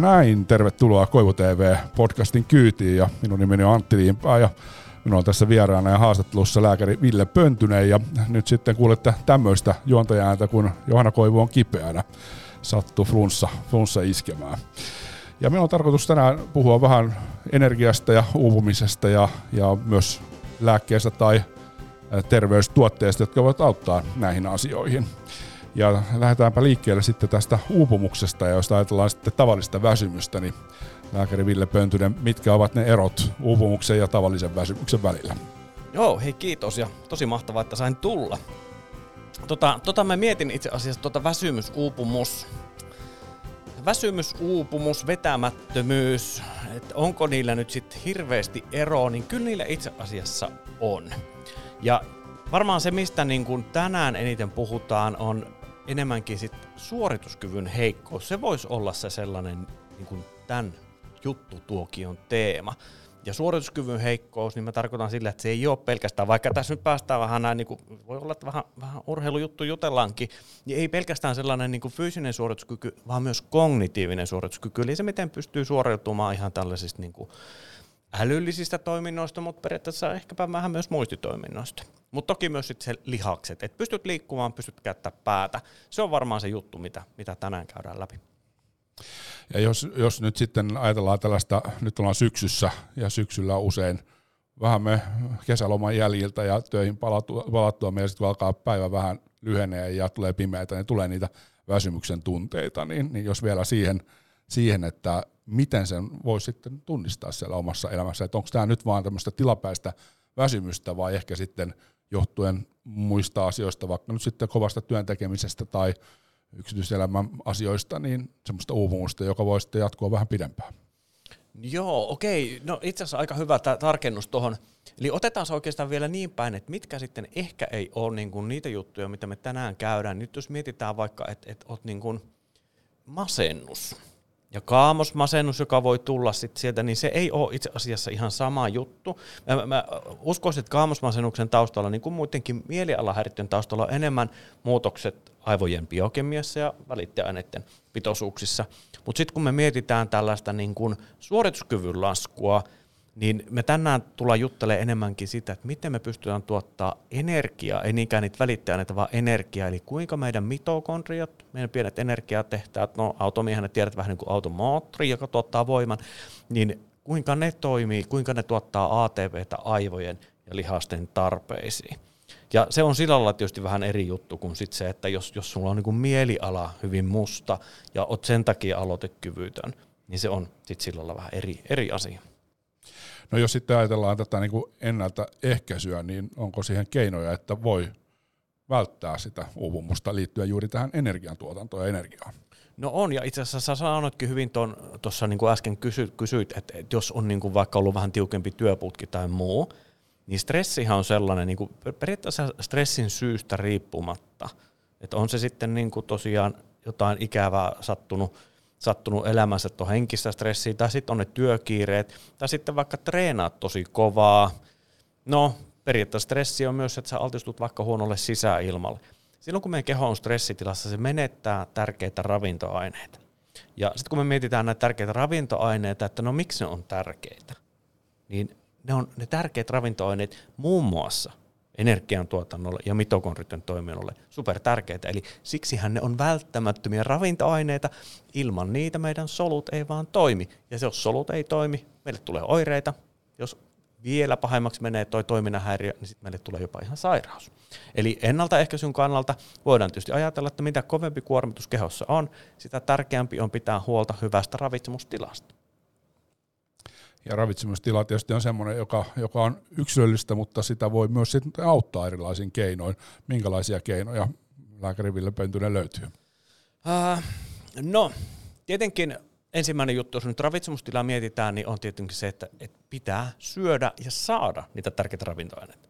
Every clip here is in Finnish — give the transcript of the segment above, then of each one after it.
näin, tervetuloa Koivu TV-podcastin kyytiin ja minun nimeni on Antti Liimpää ja minulla on tässä vieraana ja haastattelussa lääkäri Ville Pöntynen ja nyt sitten kuulette tämmöistä juontajaääntä, kun Johanna Koivu on kipeänä. Sattuu flunssa, flunssa iskemään. Ja meillä on tarkoitus tänään puhua vähän energiasta ja uupumisesta ja, ja myös lääkkeestä tai terveystuotteista, jotka voivat auttaa näihin asioihin. Ja lähdetäänpä liikkeelle sitten tästä uupumuksesta, ja jos ajatellaan sitten tavallista väsymystä, niin lääkäri Ville Pöntynen, mitkä ovat ne erot uupumuksen ja tavallisen väsymyksen välillä? Joo, hei kiitos ja tosi mahtavaa, että sain tulla. Tota, tota mä mietin itse asiassa tota väsymys, uupumus, väsymys, uupumus, vetämättömyys, että onko niillä nyt sitten hirveästi eroa, niin kyllä niillä itse asiassa on. Ja varmaan se, mistä niin kuin tänään eniten puhutaan, on enemmänkin sit suorituskyvyn heikkous. Se voisi olla se sellainen niin kuin tämän juttutuokion teema. Ja suorituskyvyn heikkous, niin mä tarkoitan sillä, että se ei ole pelkästään, vaikka tässä nyt päästään vähän näin, niin kuin, voi olla, että vähän, vähän urheilujuttu jutellaankin, niin ei pelkästään sellainen niin kuin fyysinen suorituskyky, vaan myös kognitiivinen suorituskyky, eli se miten pystyy suoriutumaan ihan tällaisista niin kuin, älyllisistä toiminnoista, mutta periaatteessa ehkäpä vähän myös muistitoiminnoista. Mutta toki myös sit se lihakset, että pystyt liikkumaan, pystyt käyttämään päätä. Se on varmaan se juttu, mitä, mitä tänään käydään läpi. Ja jos, jos nyt sitten ajatellaan tällaista, nyt ollaan syksyssä ja syksyllä usein vähän me kesäloman jäljiltä ja töihin palattua, palattua meillä sitten alkaa päivä vähän lyhenee ja tulee pimeätä, niin tulee niitä väsymyksen tunteita, niin, niin jos vielä siihen, siihen, että miten sen voi sitten tunnistaa siellä omassa elämässä, että onko tämä nyt vaan tämmöistä tilapäistä väsymystä vai ehkä sitten johtuen muista asioista, vaikka nyt sitten kovasta työntekemisestä tai yksityiselämän asioista, niin semmoista uupumusta, joka voi sitten jatkua vähän pidempään. Joo, okei. No itse asiassa aika hyvä tämä tarkennus tuohon. Eli otetaan se oikeastaan vielä niin päin, että mitkä sitten ehkä ei ole niin kuin niitä juttuja, mitä me tänään käydään. Nyt jos mietitään vaikka, että, että olet niin kuin masennus ja kaamosmasennus, joka voi tulla sit sieltä, niin se ei ole itse asiassa ihan sama juttu. Mä, mä uskoisin, että kaamosmasennuksen taustalla, niin kuin muidenkin mielialahäiriöiden taustalla, on enemmän muutokset aivojen biokemiassa ja välittäjäaineiden pitoisuuksissa. Mutta sitten kun me mietitään tällaista niin kuin suorituskyvyn laskua, niin me tänään tullaan juttelemaan enemmänkin sitä, että miten me pystytään tuottaa energiaa, ei niinkään niitä välittäjäaineita, vaan energiaa, eli kuinka meidän mitokondriat, meidän pienet energiatehtäät, no automiehenä tiedät vähän niin kuin automoottori, joka tuottaa voiman, niin kuinka ne toimii, kuinka ne tuottaa ATVtä aivojen ja lihasten tarpeisiin. Ja se on sillä lailla tietysti vähän eri juttu kuin sit se, että jos, jos sulla on niin kuin mieliala hyvin musta ja oot sen takia aloitekyvytön, niin se on sitten sillä lailla vähän eri, eri asia. No jos sitten ajatellaan tätä niin kuin ennaltaehkäisyä, niin onko siihen keinoja, että voi välttää sitä uupumusta liittyen juuri tähän energiantuotantoon ja energiaan? No on, ja itse asiassa sä sanoitkin hyvin tuossa niin äsken kysy, kysyit, että, että jos on niin kuin vaikka ollut vähän tiukempi työputki tai muu, niin stressihan on sellainen, niin kuin periaatteessa stressin syystä riippumatta, että on se sitten niin kuin tosiaan jotain ikävää sattunut, sattunut elämässä, että on henkistä stressiä, tai sitten on ne työkiireet, tai sitten vaikka treenaat tosi kovaa. No, periaatteessa stressi on myös, että sä altistut vaikka huonolle sisäilmalle. Silloin kun meidän keho on stressitilassa, se menettää tärkeitä ravintoaineita. Ja sitten kun me mietitään näitä tärkeitä ravintoaineita, että no miksi ne on tärkeitä, niin ne on ne tärkeät ravintoaineet muun muassa energiantuotannolle ja mitokondriten toiminnolle super tärkeitä. Eli siksihän ne on välttämättömiä ravintoaineita. Ilman niitä meidän solut ei vaan toimi. Ja jos solut ei toimi, meille tulee oireita. Jos vielä pahemmaksi menee toi toiminnan häiriö, niin sitten meille tulee jopa ihan sairaus. Eli ennaltaehkäisyn kannalta voidaan tietysti ajatella, että mitä kovempi kuormitus kehossa on, sitä tärkeämpi on pitää huolta hyvästä ravitsemustilasta. Ja ravitsemustila tietysti on semmoinen, joka, joka on yksilöllistä, mutta sitä voi myös sitten auttaa erilaisin keinoin. Minkälaisia keinoja lääkäri Ville Pentynen löytyy? Uh, no, tietenkin ensimmäinen juttu, jos nyt ravitsemustilaa mietitään, niin on tietenkin se, että, että pitää syödä ja saada niitä tärkeitä ravintoaineita.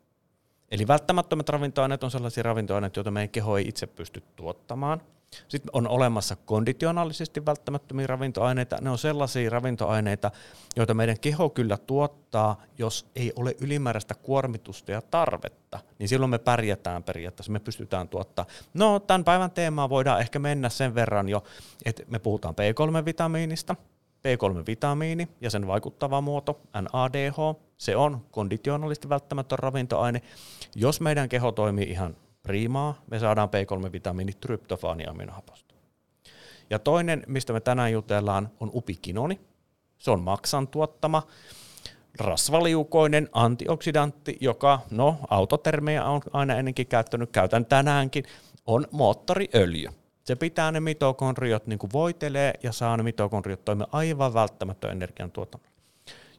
Eli välttämättömät ravintoaineet on sellaisia ravintoaineita, joita meidän keho ei itse pysty tuottamaan – sitten on olemassa konditionaalisesti välttämättömiä ravintoaineita. Ne on sellaisia ravintoaineita, joita meidän keho kyllä tuottaa, jos ei ole ylimääräistä kuormitusta ja tarvetta. Niin silloin me pärjätään periaatteessa, me pystytään tuottaa. No, tämän päivän teemaan voidaan ehkä mennä sen verran jo, että me puhutaan B3-vitamiinista, B3-vitamiini ja sen vaikuttava muoto, NADH, se on konditionaalisti välttämätön ravintoaine. Jos meidän keho toimii ihan priimaa, me saadaan B3-vitamiini tryptofaani aminohaposta. Ja toinen, mistä me tänään jutellaan, on upikinoni. Se on maksan tuottama rasvaliukoinen antioksidantti, joka, no autotermejä on aina ennenkin käyttänyt, käytän tänäänkin, on moottoriöljy. Se pitää ne mitokondriot niin kuin voitelee ja saa ne mitokondriot toimia aivan välttämättä energiantuotannolla.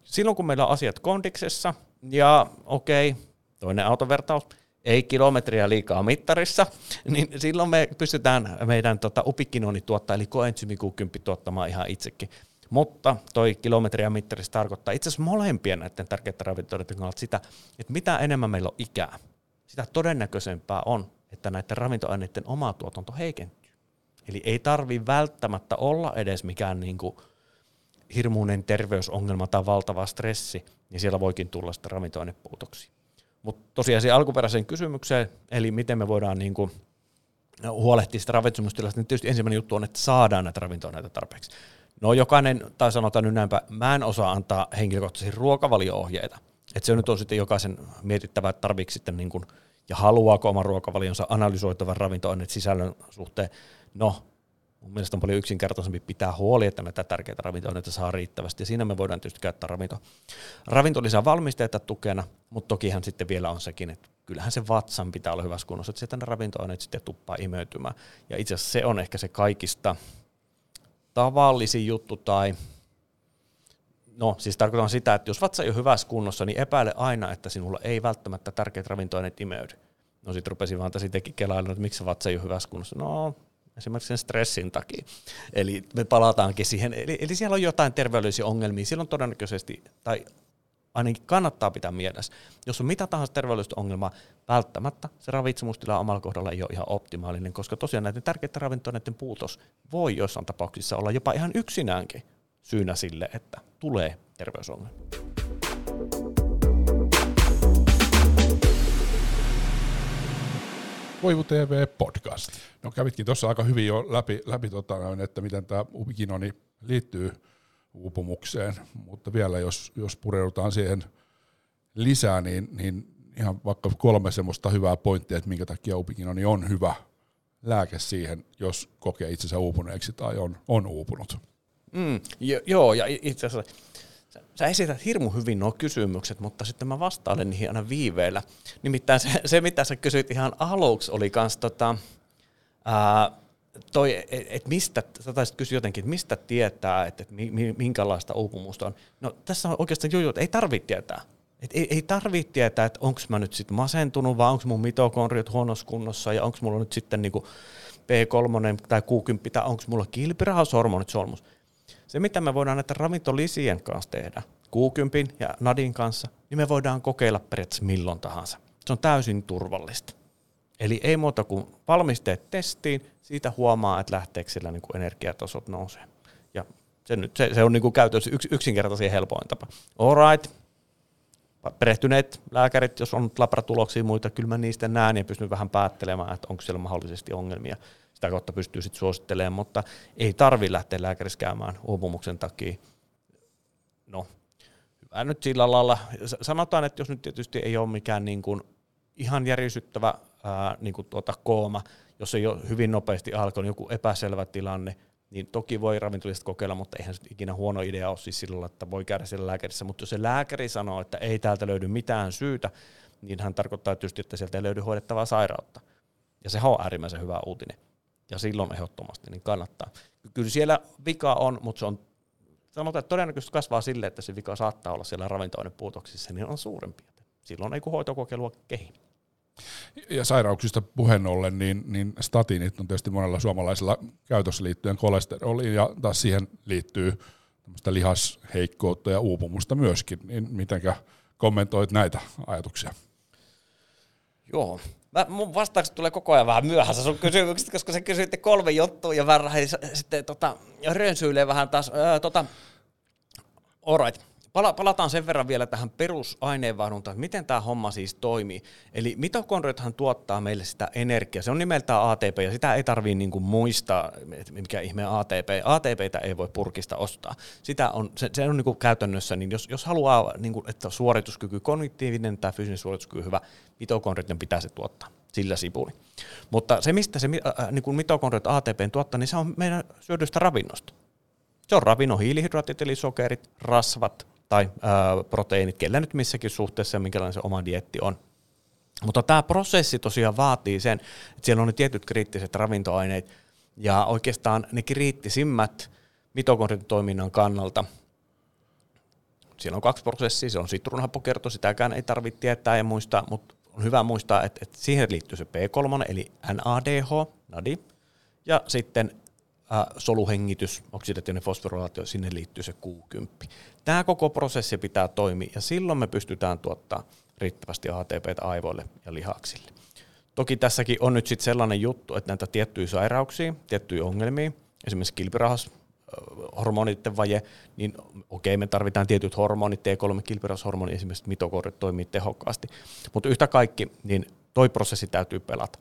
Silloin kun meillä on asiat kondiksessa, ja okei, okay, toinen autovertaus, ei kilometriä liikaa mittarissa, niin silloin me pystytään meidän tota, upikinoni tuottaa, eli koenzymi tuottamaan ihan itsekin. Mutta toi kilometriä mittarissa tarkoittaa itse asiassa molempien näiden tärkeiden ravintoiden kannalta sitä, että mitä enemmän meillä on ikää, sitä todennäköisempää on, että näiden ravintoaineiden oma tuotanto heikentyy. Eli ei tarvi välttämättä olla edes mikään niin kuin hirmuinen terveysongelma tai valtava stressi, niin siellä voikin tulla sitä ravintoainepuutoksia. Mutta tosiaan siihen alkuperäiseen kysymykseen, eli miten me voidaan niin kuin huolehtia sitä ravitsemustilasta, niin tietysti ensimmäinen juttu on, että saadaan näitä ravintoaineita tarpeeksi. No jokainen, tai sanotaan nyt näinpä, mä en osaa antaa henkilökohtaisesti ruokavalio-ohjeita. Että se nyt on sitten jokaisen mietittävä, että tarviiko sitten niin kuin, ja haluaako oman ruokavalionsa analysoitavan ravintoaineet sisällön suhteen. No, mun mielestä on paljon yksinkertaisempi pitää huoli, että näitä tärkeitä ravintoaineita saa riittävästi. Ja siinä me voidaan tietysti käyttää ravinto, ravintolisää valmisteita tukena, mutta tokihan sitten vielä on sekin, että kyllähän se vatsan pitää olla hyvässä kunnossa, että sieltä ne ravintoaineet sitten tuppaa imeytymään. Ja itse asiassa se on ehkä se kaikista tavallisin juttu tai No, siis tarkoitan sitä, että jos vatsa ei ole hyvässä kunnossa, niin epäile aina, että sinulla ei välttämättä tärkeät ravintoaineet imeydy. No sitten rupesin vaan tässä itsekin kelailemaan, että miksi vatsa ei ole hyvässä kunnossa. No, esimerkiksi sen stressin takia. Eli me palataankin siihen. Eli, eli siellä on jotain terveydellisiä ongelmia. Silloin todennäköisesti, tai ainakin kannattaa pitää mielessä. Jos on mitä tahansa terveydellistä ongelmaa, välttämättä se ravitsemustila omalla kohdalla ei ole ihan optimaalinen, koska tosiaan näiden tärkeiden ravintoneiden puutos voi joissain tapauksissa olla jopa ihan yksinäänkin syynä sille, että tulee terveysongelma. Voivu TV podcast. No kävitkin tuossa aika hyvin jo läpi, läpi tota, että miten tämä ubikinoni liittyy uupumukseen, mutta vielä jos, jos pureudutaan siihen lisää, niin, niin ihan vaikka kolme semmoista hyvää pointtia, että minkä takia ubikinoni on hyvä lääke siihen, jos kokee itsensä uupuneeksi tai on, on uupunut. Mm, jo, joo, ja itse asiassa sä, sä esität hirmu hyvin nuo kysymykset, mutta sitten mä vastailen niihin aina viiveellä. Nimittäin se, se mitä sä kysyit ihan aluksi, oli kans tota, ää, toi, et, et mistä, sä taisit kysyä jotenkin, että mistä tietää, että et minkälaista uupumusta on. No tässä on oikeastaan juju, että ei tarvitse tietää. Et ei, ei tarvitse tietää, että onko mä nyt sitten masentunut, vai onko mun mitokondriot huonossa kunnossa, ja onko mulla nyt sitten niinku B3 tai Q10, tai onko mulla kilpirauhashormonit solmus. Se, mitä me voidaan näiden ravintolisien kanssa tehdä, Q10 ja Nadin kanssa, niin me voidaan kokeilla periaatteessa milloin tahansa. Se on täysin turvallista. Eli ei muuta kuin valmisteet testiin, siitä huomaa, että lähteekö sillä niin kuin energiatasot nousee. Ja se, nyt, se, se on niin käytössä yks, yksinkertaisin helpoin tapa. Alright, perehtyneet lääkärit, jos on labratuloksia muita, kyllä mä niistä näen ja pystyn vähän päättelemään, että onko siellä mahdollisesti ongelmia. Sitä kautta pystyy sitten suosittelemaan, mutta ei tarvi lähteä lääkärissä käymään uupumuksen takia. No, hyvä nyt sillä lailla. Sanotaan, että jos nyt tietysti ei ole mikään niin kuin ihan järisyttävä ää, niin kuin tuota kooma, jos ei ole hyvin nopeasti alkanut joku epäselvä tilanne, niin toki voi ravintolista kokeilla, mutta eihän se ikinä huono idea ole siis sillä että voi käydä siellä lääkärissä. Mutta jos se lääkäri sanoo, että ei täältä löydy mitään syytä, niin hän tarkoittaa tietysti, että sieltä ei löydy hoidettavaa sairautta. Ja se on äärimmäisen hyvä uutinen. Ja silloin ehdottomasti niin kannattaa. Kyllä siellä vika on, mutta se on sanotaan, että todennäköisesti kasvaa sille, että se vika saattaa olla siellä ravintoainepuutoksissa, niin on suurempi. Silloin ei kun hoitokokeilua kehi. Ja sairauksista puheen ollen, niin, niin statinit on tietysti monella suomalaisella käytössä liittyen kolesteroliin ja taas siihen liittyy lihasheikkoutta ja uupumusta myöskin. Niin mitenkä kommentoit näitä ajatuksia? Joo, Mä, mun vastaukset tulee koko ajan vähän myöhässä sun kysymykset, koska se kysyitte kolme juttua ja vähän sitten tota, rönsyilee vähän taas. Ää, tota, alright. Pala- palataan sen verran vielä tähän perusaineenvaihduntaan, miten tämä homma siis toimii. Eli mitokondriathan tuottaa meille sitä energiaa. Se on nimeltään ATP, ja sitä ei tarvitse niinku muistaa, mikä ihme ATP. ATPtä ei voi purkista ostaa. Sitä on, se, se on niinku käytännössä, niin jos, jos haluaa, niinku, että suorituskyky, kognitiivinen tai fyysinen suorituskyky hyvä, mitokondriat pitää se tuottaa sillä sipuli. Mutta se, mistä se äh, niin mitokondriat ATP tuottaa, niin se on meidän syödystä ravinnosta. Se on ravinnon hiilihydraatit eli sokerit, rasvat, tai ää, proteiinit, kellä nyt missäkin suhteessa ja minkälainen se oma dietti on. Mutta tämä prosessi tosiaan vaatii sen, että siellä on ne tietyt kriittiset ravintoaineet, ja oikeastaan ne kriittisimmät mitokondritoiminnan kannalta, siellä on kaksi prosessia, se on sitruunhappokerto, sitäkään ei tarvitse tietää ja muistaa, mutta on hyvä muistaa, että, että siihen liittyy se P3, eli NADH, NADI, ja sitten äh, soluhengitys, oksidatiivinen fosforilaatio, sinne liittyy se Q10. Tämä koko prosessi pitää toimia ja silloin me pystytään tuottaa riittävästi ATPtä aivoille ja lihaksille. Toki tässäkin on nyt sitten sellainen juttu, että näitä tiettyjä sairauksia, tiettyjä ongelmia, esimerkiksi kilpirahas, hormonitten vaje, niin okei, me tarvitaan tietyt hormonit, T3 kilpirashormoni esimerkiksi mitokondrit toimii tehokkaasti, mutta yhtä kaikki, niin toi prosessi täytyy pelata.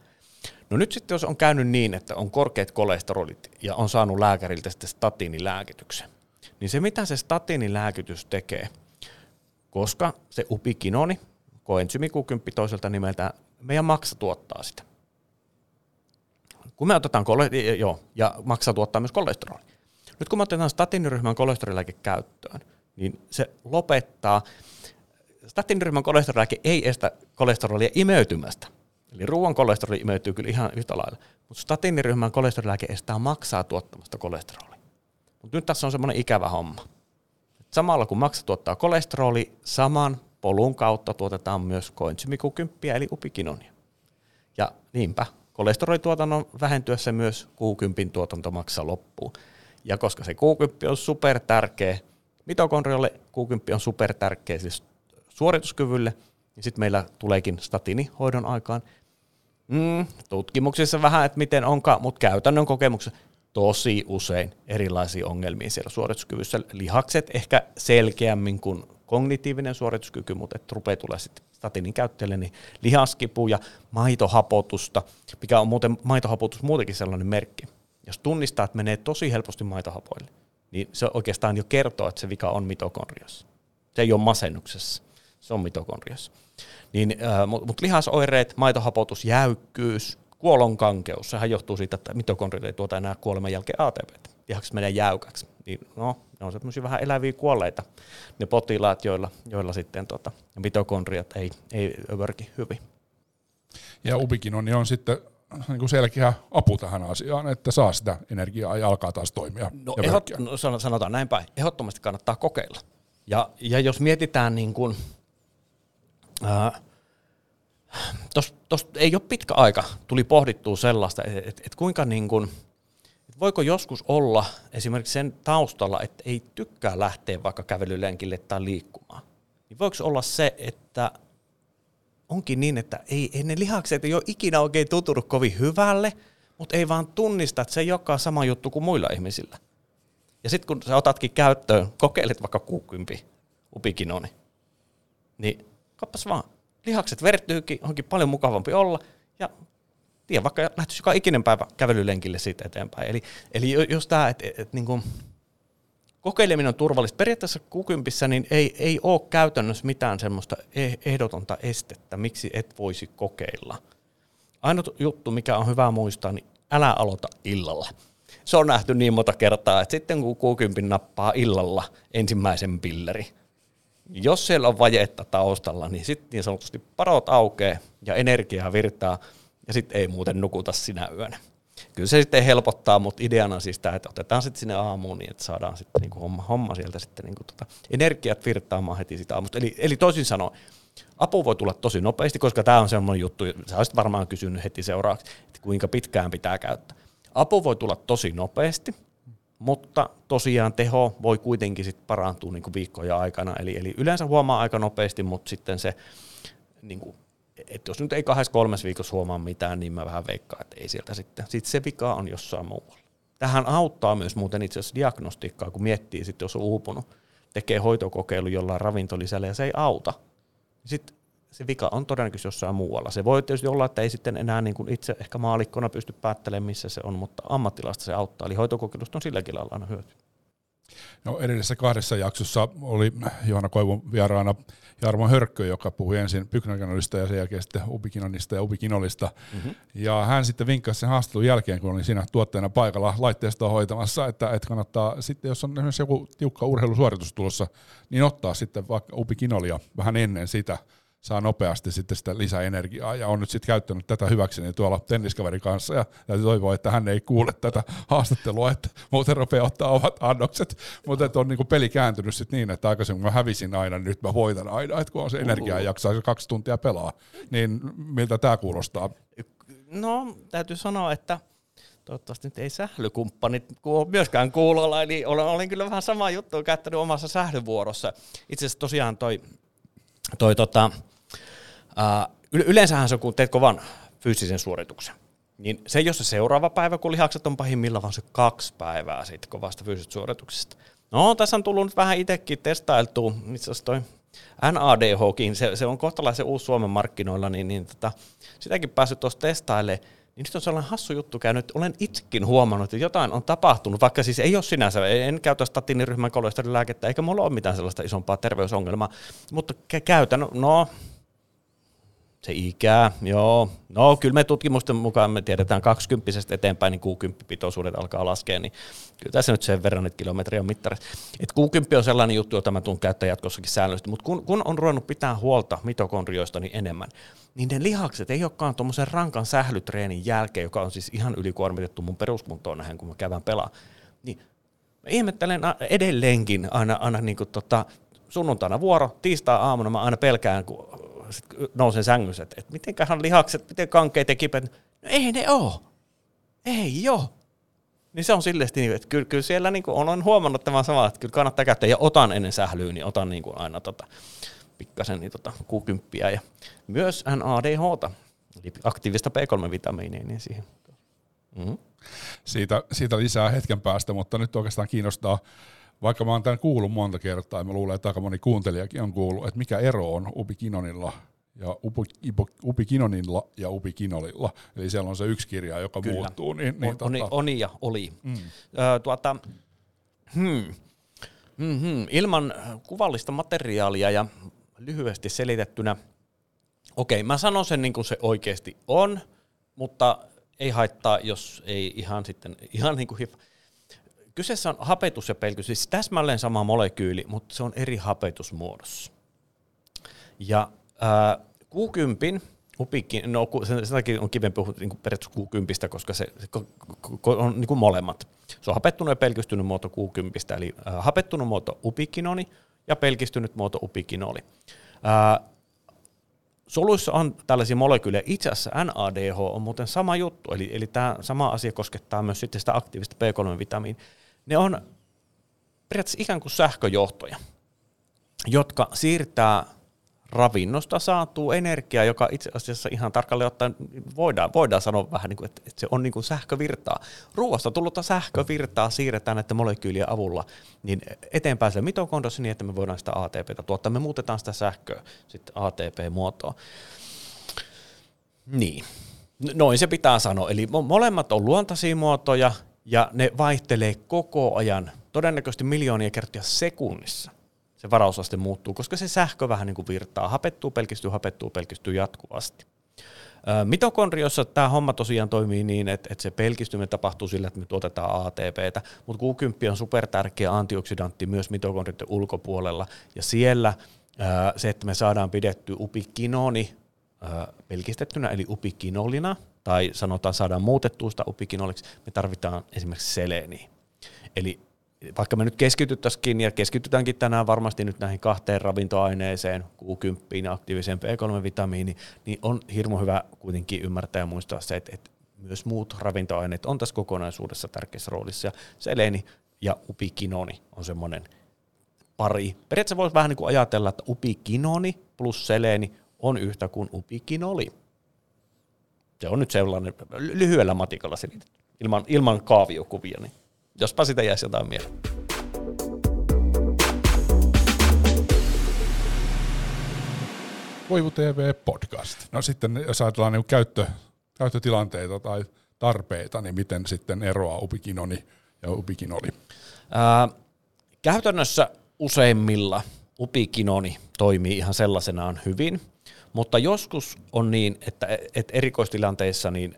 No nyt sitten jos on käynyt niin, että on korkeat kolesterolit ja on saanut lääkäriltä sitten statiinilääkityksen, niin se mitä se statiinilääkitys tekee, koska se upikinoni, Q10 toiselta nimeltä, meidän maksa tuottaa sitä. Kun me otetaan, kole- joo, ja maksa tuottaa myös kolesteroli. Nyt kun me otetaan statiiniryhmän kolesterolilääke käyttöön, niin se lopettaa, statiiniryhmän kolesterolilääke ei estä kolesterolia imeytymästä, Eli ruoan kolesteroli imeytyy kyllä ihan yhtä lailla, mutta statiiniryhmän kolesterolilääke estää maksaa tuottamasta kolesterolia. Mutta nyt tässä on semmoinen ikävä homma. Samalla kun maksa tuottaa kolesteroli, saman polun kautta tuotetaan myös koensymiku10 eli upikinonia. Ja niinpä, kolesterolituotannon vähentyessä myös Q10 tuotanto maksaa loppuun. Ja koska se Q10 on super tärkeä, mitokondriolle Q10 on super tärkeä siis suorituskyvylle, niin sitten meillä tuleekin statiinihoidon aikaan Mm, tutkimuksissa vähän, että miten onkaan, mutta käytännön kokemuksessa tosi usein erilaisia ongelmia siellä suorituskyvyssä. Lihakset ehkä selkeämmin kuin kognitiivinen suorituskyky, mutta että rupeaa tulee sitten statinin käyttäjälle, niin lihaskipu ja maitohapotusta, mikä on muuten maitohapotus muutenkin sellainen merkki. Jos tunnistaa, että menee tosi helposti maitohapoille, niin se oikeastaan jo kertoo, että se vika on mitokondriassa. Se ei ole masennuksessa, se on mitokondriassa. Niin, äh, Mutta lihasoireet, maitohapotus, jäykkyys, kuolonkankeus, sehän johtuu siitä, että mitokondrit ei tuota enää kuoleman jälkeen ATP. Lihakset menee jäykäksi. Niin, no, ne on semmoisia vähän eläviä kuolleita, ne potilaat, joilla, joilla sitten tota, mitokondriat ei, ei vörki hyvin. Ja ubikinoni on sitten niin kuin selkeä apu tähän asiaan, että saa sitä energiaa ja alkaa taas toimia. No, ehdot, no sanotaan näin päin, ehdottomasti kannattaa kokeilla. Ja, ja jos mietitään niin kuin, Tuossa ei ole pitkä aika, tuli pohdittua sellaista, että et, et kuinka niin kun, et voiko joskus olla esimerkiksi sen taustalla, että ei tykkää lähteä vaikka kävelylenkille tai liikkumaan. Niin voiko olla se, että onkin niin, että ei, ei ne lihakset ei ole ikinä oikein tutunut kovin hyvälle, mutta ei vaan tunnista, että se ei olekaan sama juttu kuin muilla ihmisillä. Ja sitten kun sä otatkin käyttöön, kokeilet vaikka kuukympi upikinoni, niin kappas vaan. Lihakset verttyykin, onkin paljon mukavampi olla, ja tiedä, vaikka lähtisi joka ikinen päivä kävelylenkille siitä eteenpäin. Eli, eli jos tämä, että et, et, niin kokeileminen on turvallista. Periaatteessa kukympissä niin ei, ei ole käytännössä mitään semmoista e, ehdotonta estettä, miksi et voisi kokeilla. Ainut juttu, mikä on hyvä muistaa, niin älä aloita illalla. Se on nähty niin monta kertaa, että sitten kun kuukympin nappaa illalla ensimmäisen pilleri, jos siellä on vajetta taustalla, niin sitten niin sanotusti parot aukeaa ja energiaa virtaa ja sitten ei muuten nukuta sinä yönä. Kyllä se sitten helpottaa, mutta ideana siis tämä, että otetaan sitten sinne aamuun niin, että saadaan sitten niinku homma, homma sieltä sitten niinku tota, energiat virtaamaan heti sitä aamusta. Eli, eli toisin sanoen, apu voi tulla tosi nopeasti, koska tämä on semmoinen juttu, sä olisit varmaan kysynyt heti seuraavaksi, että kuinka pitkään pitää käyttää. Apu voi tulla tosi nopeasti, mutta tosiaan teho voi kuitenkin sit parantua niin viikkoja aikana, eli, eli yleensä huomaa aika nopeasti, mutta sitten se, niin kuin, että jos nyt ei kahdessa kolmes viikossa huomaa mitään, niin mä vähän veikkaan, että ei sieltä sitten, sitten se vika on jossain muualla. Tähän auttaa myös muuten itse asiassa diagnostiikkaa, kun miettii sitten, jos on uupunut, tekee hoitokokeilu jollain ravintolisällä ja se ei auta, sitten se vika on todennäköisesti jossain muualla. Se voi tietysti olla, että ei sitten enää niin kuin itse ehkä maalikkona pysty päättelemään, missä se on, mutta ammattilasta se auttaa. Eli hoitokokeilusta on silläkin lailla aina hyöty. No edellisessä kahdessa jaksossa oli Johanna Koivun vieraana Jarmo Hörkkö, joka puhui ensin Pyknäkanolista ja sen jälkeen sitten Ubikinonista ja Ubikinolista. Mm-hmm. Ja hän sitten vinkkasi sen haastattelun jälkeen, kun oli siinä tuotteena paikalla laitteistoa hoitamassa, että, että kannattaa sitten, jos on esimerkiksi joku tiukka urheilusuoritus tulossa, niin ottaa sitten vaikka Ubikinolia vähän ennen sitä – saa nopeasti sitten sitä lisäenergiaa ja on nyt sitten käyttänyt tätä hyväkseni tuolla tenniskaverin kanssa ja täytyy toivoa, että hän ei kuule tätä haastattelua, että muuten rupeaa ottaa omat annokset, mutta että on niin peli kääntynyt sitten niin, että aikaisemmin mä hävisin aina, nyt mä voitan aina, että kun on se energia ja jaksaa se kaksi tuntia pelaa, niin miltä tämä kuulostaa? No, täytyy sanoa, että toivottavasti nyt ei sählykumppanit myöskään kuulolla, eli olen, olen kyllä vähän samaa juttua käyttänyt omassa sählyvuorossa. Itse asiassa tosiaan toi, toi tota, Uh, yleensähän se on, kun teet kovan fyysisen suorituksen, niin se ei ole se seuraava päivä, kun lihakset on pahimmillaan, vaan se kaksi päivää siitä kovasta fyysisestä suorituksesta. No, tässä on tullut nyt vähän itsekin testailtua, itse asiassa toi NADHkin, se, se on kohtalaisen uusi Suomen markkinoilla, niin, niin tota, sitäkin päässyt tuossa testailemaan. Niin nyt on sellainen hassu juttu käynyt, olen itsekin huomannut, että jotain on tapahtunut, vaikka siis ei ole sinänsä, en käytä statiiniryhmän kolesterolilääkettä, eikä mulla ole mitään sellaista isompaa terveysongelmaa, mutta käytän, no se ikää, joo. No kyllä me tutkimusten mukaan me tiedetään 20 eteenpäin, niin Q10-pitoisuudet alkaa laskea, niin kyllä tässä nyt sen verran, että kilometriä on mittarissa. Et Q10 on sellainen juttu, jota mä tuun käyttää jatkossakin säännöllisesti, mutta kun, kun on ruvennut pitää huolta mitokondrioista niin enemmän, niin ne lihakset ei olekaan tuommoisen rankan sählytreenin jälkeen, joka on siis ihan ylikuormitettu mun peruskuntoon nähden, kun mä kävän pelaa, niin mä ihmettelen edelleenkin aina, aina niin kuin tota, sunnuntaina vuoro, tiistai aamuna mä aina pelkään, kun sit nousen sängyssä, että, että mitenköhän lihakset, miten kankeet ja kipet, no ei ne oo. Ei oo. Niin se on silleesti, niin, että kyllä, kyllä siellä niin kuin olen huomannut tämän samaa, että kyllä kannattaa käyttää, ja otan ennen sählyä, niin otan niin kuin aina tota, pikkasen niin tota, kukymppiä ja myös NADHta, eli aktiivista B3-vitamiinia, niin siihen. Mm-hmm. Siitä, siitä lisää hetken päästä, mutta nyt oikeastaan kiinnostaa, vaikka mä oon tämän kuullut monta kertaa, ja mä luulen, että aika moni kuuntelijakin on kuullut, että mikä ero on ubikinonilla ja ubikinonilla ja ubikinolilla. Eli siellä on se yksi kirja, joka Kyllä. muuttuu. Niin, niin, on, tota... oni ja oli. Mm. Ö, tuota, hmm. Mm-hmm. Ilman kuvallista materiaalia ja lyhyesti selitettynä, okei, mä sanon sen niin kuin se oikeasti on, mutta ei haittaa, jos ei ihan sitten, ihan niin kuin Kyseessä on hapetus ja pelkys, siis täsmälleen sama molekyyli, mutta se on eri hapetusmuodossa. Ja ää, Q10, upikin, no sen takia on kivempi puhua niin periaatteessa Q10, koska se, se on niin kuin molemmat. Se on hapettunut ja pelkistynyt muoto Q10, eli ää, hapettunut muoto upikinoni ja pelkistynyt muoto upikinoli. Ää, Soluissa on tällaisia molekyylejä. Itse asiassa NADH on muuten sama juttu, eli, eli tämä sama asia koskettaa myös sitten sitä aktiivista B3-vitamiinia ne on periaatteessa ikään kuin sähköjohtoja, jotka siirtää ravinnosta saatuu energiaa, joka itse asiassa ihan tarkalleen ottaen voidaan, voidaan sanoa vähän niin kuin, että se on niin kuin sähkövirtaa. Ruoasta tullutta sähkövirtaa siirretään näiden molekyylien avulla niin eteenpäin sille mitokondrossa niin, että me voidaan sitä ATPtä tuottaa. Me muutetaan sitä sähköä sitten ATP-muotoon. Niin, noin se pitää sanoa. Eli molemmat on luontaisia muotoja, ja ne vaihtelee koko ajan, todennäköisesti miljoonia kertoja sekunnissa se varausaste muuttuu, koska se sähkö vähän niin kuin virtaa, hapettuu, pelkistyy, hapettuu, pelkistyy jatkuvasti. Mitokondriossa tämä homma tosiaan toimii niin, että, että se pelkistyminen tapahtuu sillä, että me tuotetaan ATPtä, mutta Q10 on supertärkeä antioksidantti myös mitokondrioiden ulkopuolella, ja siellä se, että me saadaan pidetty upikinoni pelkistettynä, eli upikinolina, tai sanotaan saadaan muutettua sitä upikinoliksi, me tarvitaan esimerkiksi seleeniä. Eli vaikka me nyt keskityttäisikin ja keskitytäänkin tänään varmasti nyt näihin kahteen ravintoaineeseen, Q10 ja aktiiviseen B3-vitamiini, niin on hirmu hyvä kuitenkin ymmärtää ja muistaa se, että, että myös muut ravintoaineet on tässä kokonaisuudessa tärkeässä roolissa. Ja seleeni ja upikinoni on semmoinen pari. Periaatteessa voisi vähän niin kuin ajatella, että upikinoni plus seleeni on yhtä kuin upikin oli. Se on nyt sellainen lyhyellä matikalla selitetty, ilman, ilman kaaviokuvia, niin jospa sitä jäisi jotain mieleen. Koivu TV podcast. No sitten jos ajatellaan niin käyttö, käyttötilanteita tai tarpeita, niin miten sitten eroaa upikinoni ja upikinoli? Ää, käytännössä useimmilla upikinoni toimii ihan sellaisenaan hyvin – mutta joskus on niin, että, että erikoistilanteissa niin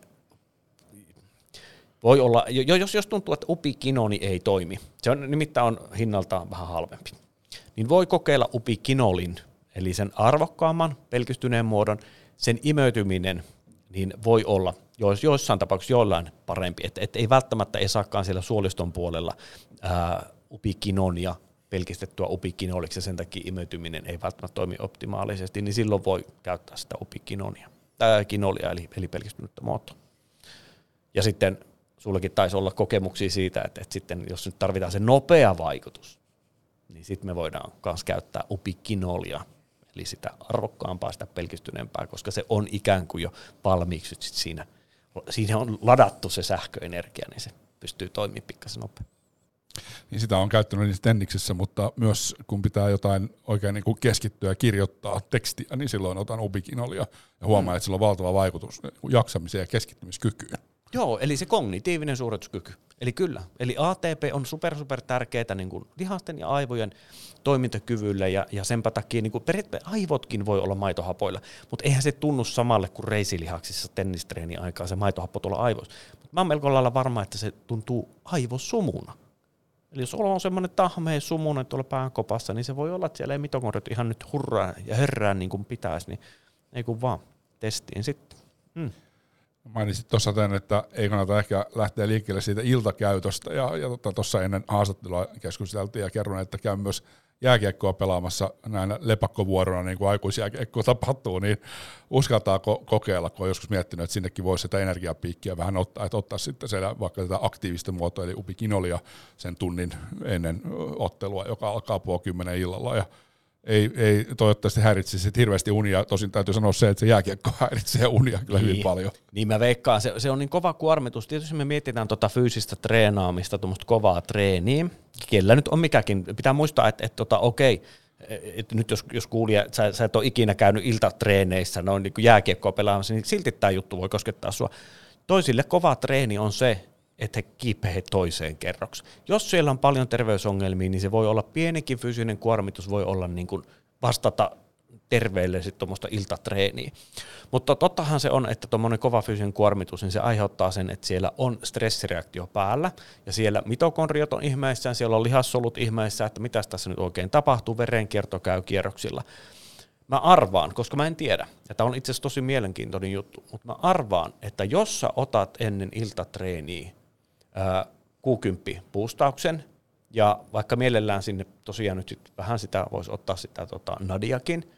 voi olla, jos, jos tuntuu, että upikinoni ei toimi, se on nimittäin on hinnaltaan vähän halvempi, niin voi kokeilla upikinolin, eli sen arvokkaamman pelkistyneen muodon, sen imeytyminen niin voi olla jois, joissain tapauksissa jollain parempi, että et ei välttämättä ei saakaan siellä suoliston puolella ää, upikinonia pelkistettyä upikinoliksi ja sen takia imeytyminen ei välttämättä toimi optimaalisesti, niin silloin voi käyttää sitä upikinonia, tai kinolia eli, eli pelkistynyttä muotoa. Ja sitten sullakin taisi olla kokemuksia siitä, että, että sitten jos nyt tarvitaan se nopea vaikutus, niin sitten me voidaan myös käyttää upikinolia, eli sitä arvokkaampaa, sitä pelkistyneempää, koska se on ikään kuin jo valmiiksi sit siinä, siinä on ladattu se sähköenergia, niin se pystyy toimimaan pikkasen nopeammin niin sitä on käyttänyt niissä tenniksissä, mutta myös kun pitää jotain oikein niin kuin keskittyä ja kirjoittaa tekstiä, niin silloin otan ubikinolia ja huomaan, mm. että sillä on valtava vaikutus jaksamiseen ja keskittymiskykyyn. Joo, eli se kognitiivinen suorituskyky. Eli kyllä, eli ATP on super super tärkeää niin kuin lihasten ja aivojen toimintakyvylle ja, ja senpä takia niin kuin periaatteessa aivotkin voi olla maitohapoilla, mutta eihän se tunnu samalle kuin reisilihaksissa tennistreeni aikaa se maitohappo tuolla aivoissa. Mut mä oon melko lailla varma, että se tuntuu aivosumuna. Eli jos on semmoinen tahmeen sumunen tuolla päänkopassa, niin se voi olla, että siellä ei mitokondriot ihan nyt hurraa ja herrää niin kuin pitäisi, niin ei kun vaan testiin sitten. Hmm. Mainitsit tuossa tämän, että ei kannata ehkä lähteä liikkeelle siitä iltakäytöstä, ja, ja tuossa tota, ennen haastattelua keskusteltiin ja kerron, että käyn myös jääkiekkoa pelaamassa näinä lepakkovuorona, niin kuin aikuisjääkiekko tapahtuu, niin uskaltaako kokeilla, kun on joskus miettinyt, että sinnekin voisi sitä energiapiikkiä vähän ottaa, että ottaa sitten siellä vaikka tätä aktiivista muotoa, eli upikinolia sen tunnin ennen ottelua, joka alkaa puoli kymmenen illalla, ja ei, ei toivottavasti häiritsisi hirveästi unia. Tosin täytyy sanoa se, että se jääkiekko häiritsee unia kyllä niin, hyvin paljon. Niin mä veikkaan, se, se on niin kova kuormitus. Tietysti me mietitään tuota fyysistä treenaamista, tuommoista kovaa treeniä, kellä nyt on mikäkin. Pitää muistaa, että, että tota, okei, et nyt jos, jos kuulija, sä, sä et ole ikinä käynyt iltatreeneissä, noin niin jääkiekkoa pelaamassa, niin silti tämä juttu voi koskettaa sua. Toisille kova treeni on se, että he kipeät toiseen kerroksi. Jos siellä on paljon terveysongelmia, niin se voi olla pienikin fyysinen kuormitus, voi olla niin kuin vastata terveelle sitten tuommoista iltatreeniä. Mutta tottahan se on, että tuommoinen kova fyysinen kuormitus, niin se aiheuttaa sen, että siellä on stressireaktio päällä, ja siellä mitokondriot on ihmeissään, siellä on lihassolut ihmeissään, että mitä tässä nyt oikein tapahtuu, verenkierto käy kierroksilla. Mä arvaan, koska mä en tiedä, ja tämä on itse asiassa tosi mielenkiintoinen juttu, mutta mä arvaan, että jos sä otat ennen iltatreeniä Q10 boostauksen, ja vaikka mielellään sinne tosiaan nyt sit vähän sitä voisi ottaa sitä tota nadiakin,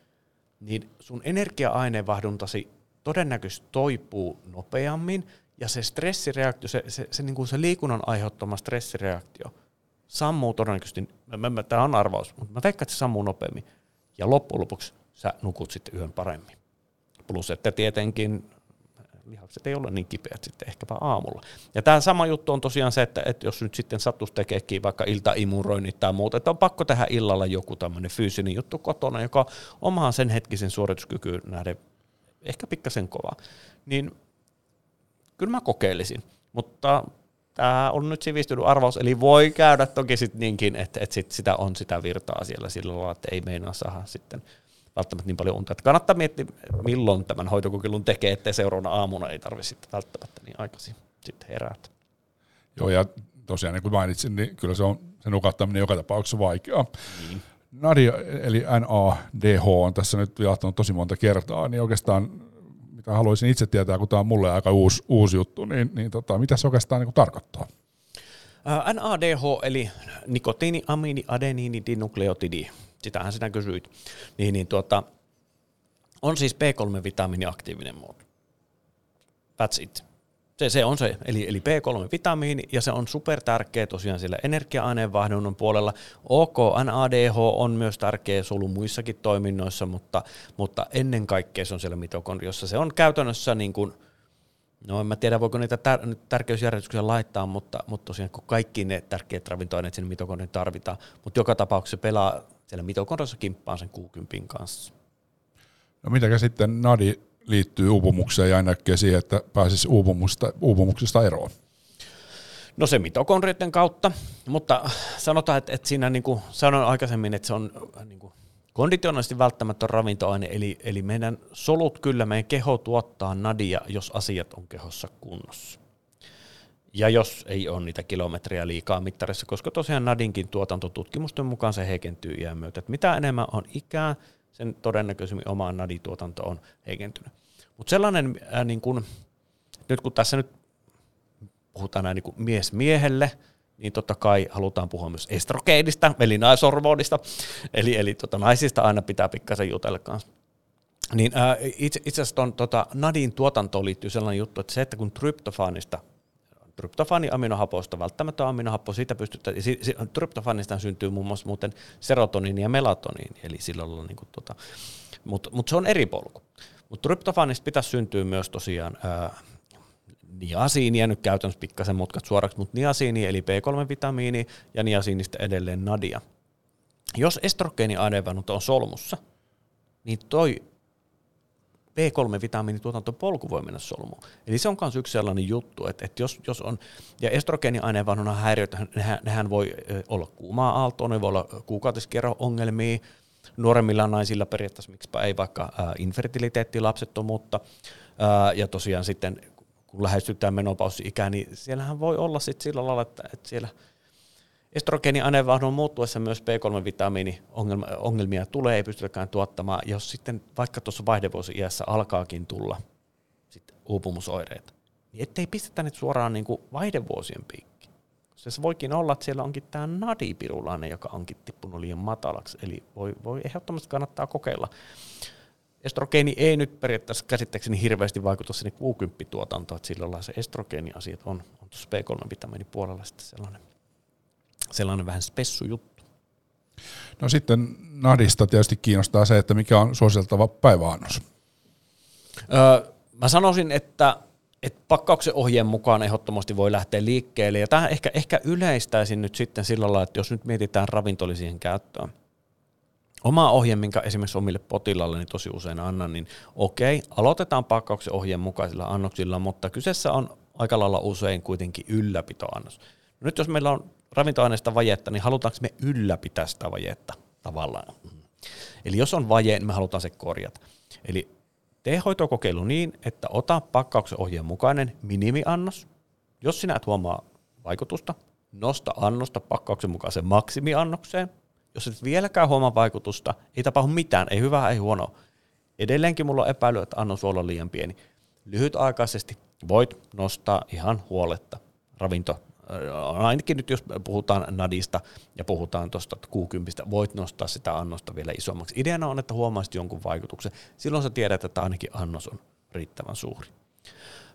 niin sun energia-aineenvaihduntasi todennäköisesti toipuu nopeammin, ja se stressireaktio, se, se, se, niin kuin se liikunnan aiheuttama stressireaktio sammuu todennäköisesti, mä, mä, tämä on arvaus, mutta mä veikkaan, että se sammuu nopeammin. Ja loppujen lopuksi sä nukut sitten yön paremmin. Plus, että tietenkin lihakset ei ole niin kipeät sitten ehkäpä aamulla. Ja tämä sama juttu on tosiaan se, että, että jos nyt sitten sattuisi tekeekin vaikka iltaimuroinnit tai muuta, että on pakko tehdä illalla joku tämmöinen fyysinen juttu kotona, joka omaa sen hetkisen suorituskykyyn nähden ehkä pikkasen kova, niin kyllä mä kokeilisin. Mutta tämä on nyt sivistynyt arvaus, eli voi käydä toki sitten niinkin, että, että sit sitä on sitä virtaa siellä sillä lailla, että ei meinaa saada sitten – välttämättä niin paljon unta. Että kannattaa miettiä, milloin tämän hoitokokeilun tekee, ettei seuraavana aamuna ei tarvitse sitten välttämättä niin aikaisin sitten herätä. Joo, ja tosiaan niin kuin mainitsin, niin kyllä se on se nukahtaminen joka tapauksessa vaikeaa. Niin. Nadia, eli NADH, on tässä nyt vilahtanut tosi monta kertaa, niin oikeastaan mitä haluaisin itse tietää, kun tämä on mulle aika uusi, uusi juttu, niin, niin tota, mitä se oikeastaan niin kuin tarkoittaa? NADH eli nikotiini, amiini, adeniini, dinukleotidi sitähän sinä kysyit, niin, niin tuota, on siis B3-vitamiini aktiivinen muoto. That's it. Se, se on se, eli, eli B3-vitamiini, ja se on super tärkeä tosiaan sillä energia-aineenvaihdunnan puolella. OK, NADH on myös tärkeä solu muissakin toiminnoissa, mutta, mutta ennen kaikkea se on siellä mitokondriossa. Se on käytännössä niin kuin, no en mä tiedä voiko niitä tär- tärkeysjärjestyksiä laittaa, mutta, mutta tosiaan kun kaikki ne tärkeät ravintoaineet sinne mitokondriin tarvitaan, mutta joka tapauksessa se pelaa siellä mitokondriossa kimppaan sen 60 kanssa. No mitäkä sitten Nadi liittyy uupumukseen ja näkee siihen, että pääsisi uupumuksesta, uupumuksesta eroon? No se mitokondrioiden kautta, mutta sanotaan, että, että siinä niin kuin sanoin aikaisemmin, että se on niin kuin konditionaalisesti välttämätön ravintoaine, eli, eli meidän solut kyllä, meidän keho tuottaa nadia, jos asiat on kehossa kunnossa. Ja jos ei ole niitä kilometriä liikaa mittarissa, koska tosiaan nadinkin tuotantotutkimusten mukaan se heikentyy iän myötä. Että mitä enemmän on ikää, sen todennäköisemmin oma nadituotanto on heikentynyt. Mutta sellainen, äh, niin kun, nyt kun tässä nyt puhutaan näin niin mies miehelle, niin totta kai halutaan puhua myös estrogeenista, eli naisormoonista, eli, eli tota, naisista aina pitää pikkasen jutella kanssa. Niin ää, itse, itse asiassa ton, tota, nadin tuotantoon liittyy sellainen juttu, että se, että kun tryptofaanista, tryptofaani aminohapoista, välttämättä aminohappo, siitä pystytään, si, si, tryptofaanista syntyy muun muassa muuten serotoniini ja melatoniini, eli sillä on niin kuin, tota, mutta mut se on eri polku. Mutta tryptofaanista pitäisi syntyä myös tosiaan ää, niasiinia, nyt käytännössä pikkasen mutkat suoraksi, mutta niasiini eli B3-vitamiini ja niasiinista edelleen nadia. Jos estrogeeniainevanut on solmussa, niin toi B3-vitamiinituotantopolku voi mennä solmuun. Eli se on myös yksi sellainen juttu, että, että jos, jos on, ja estrogeeniaineenvaihdunnan häiriöitä, nehän, nehän voi olla kuumaa aaltoa, ne voi olla kuukautiskerro-ongelmia, nuoremmilla naisilla periaatteessa, miksipä ei vaikka äh, infertiliteetti, lapsettomuutta, ja tosiaan sitten kun lähestytään menopausi-ikää, niin siellähän voi olla sit sillä lailla, että, että siellä estrogeeniaineenvaihdon muuttuessa myös B3-vitamiini ongelmia tulee, ei pystytäkään tuottamaan, jos sitten vaikka tuossa vaihdevuosi-iässä alkaakin tulla sitten uupumusoireita, niin ettei pistetä nyt suoraan niin kuin vaihdevuosien piikki. Se voikin olla, että siellä onkin tämä nadipirulainen, joka onkin tippunut liian matalaksi, eli voi, voi ehdottomasti kannattaa kokeilla. Estrogeeni ei nyt periaatteessa käsittääkseni hirveästi vaikuta sinne kuukymppituotantoon, että sillä se estrogeeniasiat on, on tuossa B3-vitamiinin puolella sitten sellainen, sellainen vähän spessu juttu. No sitten Nadista tietysti kiinnostaa se, että mikä on suositeltava päiväannos. Öö, mä sanoisin, että, että pakkauksen ohjeen mukaan ehdottomasti voi lähteä liikkeelle. Ja tämä ehkä, ehkä yleistäisin nyt sitten sillä lailla, että jos nyt mietitään ravintolisien käyttöä, oma ohje, minkä esimerkiksi omille potilaille niin tosi usein annan, niin okei, aloitetaan pakkauksen ohjeen mukaisilla annoksilla, mutta kyseessä on aika lailla usein kuitenkin ylläpitoannos. Nyt jos meillä on ravintoaineista vajetta, niin halutaanko me ylläpitää sitä vajetta tavallaan? Eli jos on vaje, niin me halutaan se korjata. Eli tee hoitokokeilu niin, että ota pakkauksen ohjeen mukainen minimiannos. Jos sinä et huomaa vaikutusta, nosta annosta pakkauksen mukaisen maksimiannokseen – jos et vieläkään huomaa vaikutusta, ei tapahdu mitään, ei hyvää, ei huono. Edelleenkin mulla on epäily, että annos voi olla liian pieni. Lyhytaikaisesti voit nostaa ihan huoletta ravinto. Äh, ainakin nyt jos puhutaan nadista ja puhutaan tuosta kuukympistä, voit nostaa sitä annosta vielä isommaksi. Ideana on, että huomaisit jonkun vaikutuksen. Silloin sä tiedät, että ainakin annos on riittävän suuri.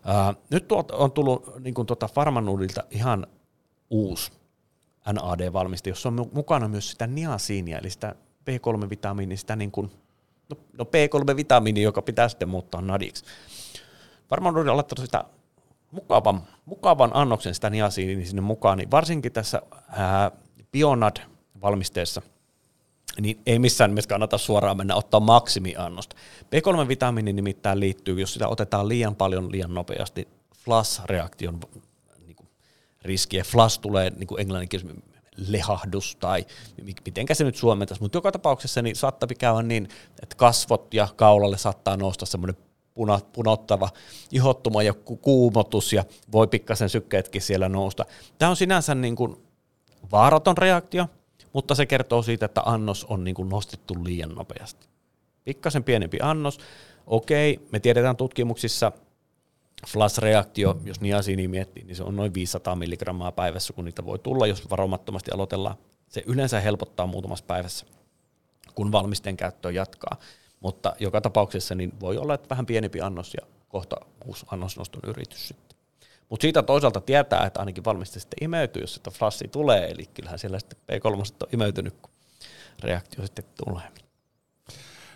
Ää, nyt tuot on tullut niin tuota Farmanudilta ihan uusi NAD-valmiste, jossa on mukana myös sitä niasiinia, eli sitä B3-vitamiinia, sitä niin kuin, no, no B3-vitamiini, joka pitää sitten muuttaa nadiksi. Varmaan on laittanut sitä mukavan, mukavan annoksen sitä niasiinia sinne mukaan, niin varsinkin tässä ää, Bionad-valmisteessa, niin ei missään nimessä kannata suoraan mennä ottaa maksimiannosta. B3-vitamiini nimittäin liittyy, jos sitä otetaan liian paljon liian nopeasti, flash-reaktion riski. flash tulee niin kuin lehahdus tai miten se nyt suomentaisi, mutta joka tapauksessa niin saattaa käydä niin, että kasvot ja kaulalle saattaa nousta semmoinen puna, punottava ihottuma ja kuumotus ja voi pikkasen sykkeetkin siellä nousta. Tämä on sinänsä niin kuin vaaraton reaktio, mutta se kertoo siitä, että annos on niin kuin nostettu liian nopeasti. Pikkasen pienempi annos. Okei, me tiedetään tutkimuksissa, flash-reaktio, jos niasiini miettii, niin se on noin 500 milligrammaa päivässä, kun niitä voi tulla, jos varomattomasti aloitellaan. Se yleensä helpottaa muutamassa päivässä, kun valmisteen käyttöä jatkaa. Mutta joka tapauksessa niin voi olla, että vähän pienempi annos ja kohta uusi annosnoston yritys sitten. Mutta siitä toisaalta tietää, että ainakin valmiste sitten imeytyy, jos sitä flashi tulee, eli kyllähän siellä sitten P3 on imeytynyt, kun reaktio sitten tulee.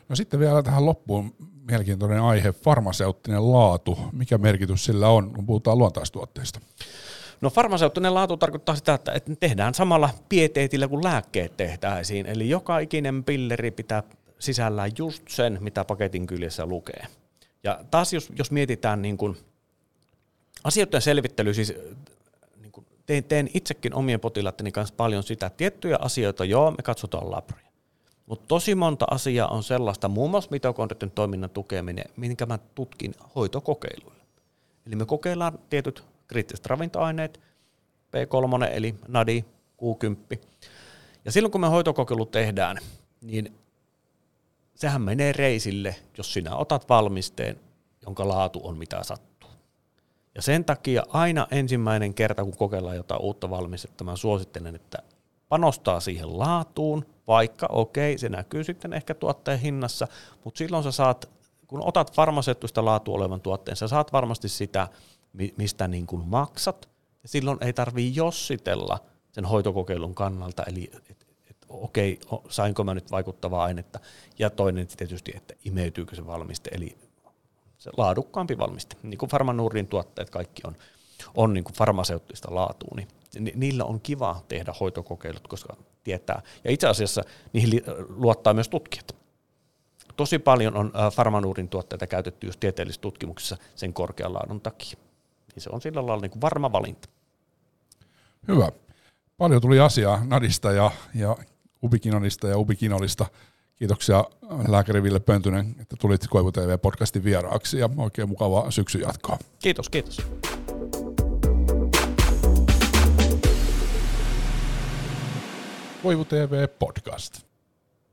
No sitten vielä tähän loppuun mielenkiintoinen aihe, farmaseuttinen laatu. Mikä merkitys sillä on, kun puhutaan luontaistuotteista? No farmaseuttinen laatu tarkoittaa sitä, että tehdään samalla pieteetillä kuin lääkkeet tehtäisiin. Eli joka ikinen pilleri pitää sisällään just sen, mitä paketin kyljessä lukee. Ja taas jos, jos mietitään niin kuin asioiden selvittely, siis niin kuin teen, teen itsekin omien potilaitteni kanssa paljon sitä, tiettyjä asioita, joo, me katsotaan labria. Mutta tosi monta asiaa on sellaista, muun muassa mitokondrioiden toiminnan tukeminen, minkä mä tutkin hoitokokeiluilla. Eli me kokeillaan tietyt kriittiset ravintoaineet, B3 eli NADI, Q10. Ja silloin kun me hoitokokeilu tehdään, niin sehän menee reisille, jos sinä otat valmisteen, jonka laatu on mitä sattuu. Ja sen takia aina ensimmäinen kerta, kun kokeillaan jotain uutta valmistetta, mä suosittelen, että panostaa siihen laatuun, vaikka okei, se näkyy sitten ehkä tuotteen hinnassa, mutta silloin sä saat, kun otat farmaseuttista laatu olevan tuotteen, sä saat varmasti sitä, mistä niin kuin maksat, ja silloin ei tarvii jossitella sen hoitokokeilun kannalta, eli okei, okay, sainko mä nyt vaikuttavaa ainetta, ja toinen tietysti, että imeytyykö se valmiste, eli se laadukkaampi valmiste, niin kuin Farmanuurin tuotteet kaikki on, on niin kuin farmaseuttista laatua, niin niillä on kiva tehdä hoitokokeilut, koska tietää. Ja itse asiassa niihin luottaa myös tutkijat. Tosi paljon on farmanuurin tuotteita käytetty just tieteellisessä tutkimuksessa sen korkean laadun takia. Niin se on sillä lailla niin kuin varma valinta. Hyvä. Paljon tuli asiaa Nadista ja, ja Ubikinonista ja Ubikinolista. Kiitoksia lääkäri Ville Pöntynen, että tulit Koivu TV-podcastin vieraaksi ja oikein mukavaa syksyn jatkoa. Kiitos, kiitos. Koivu TV Podcast.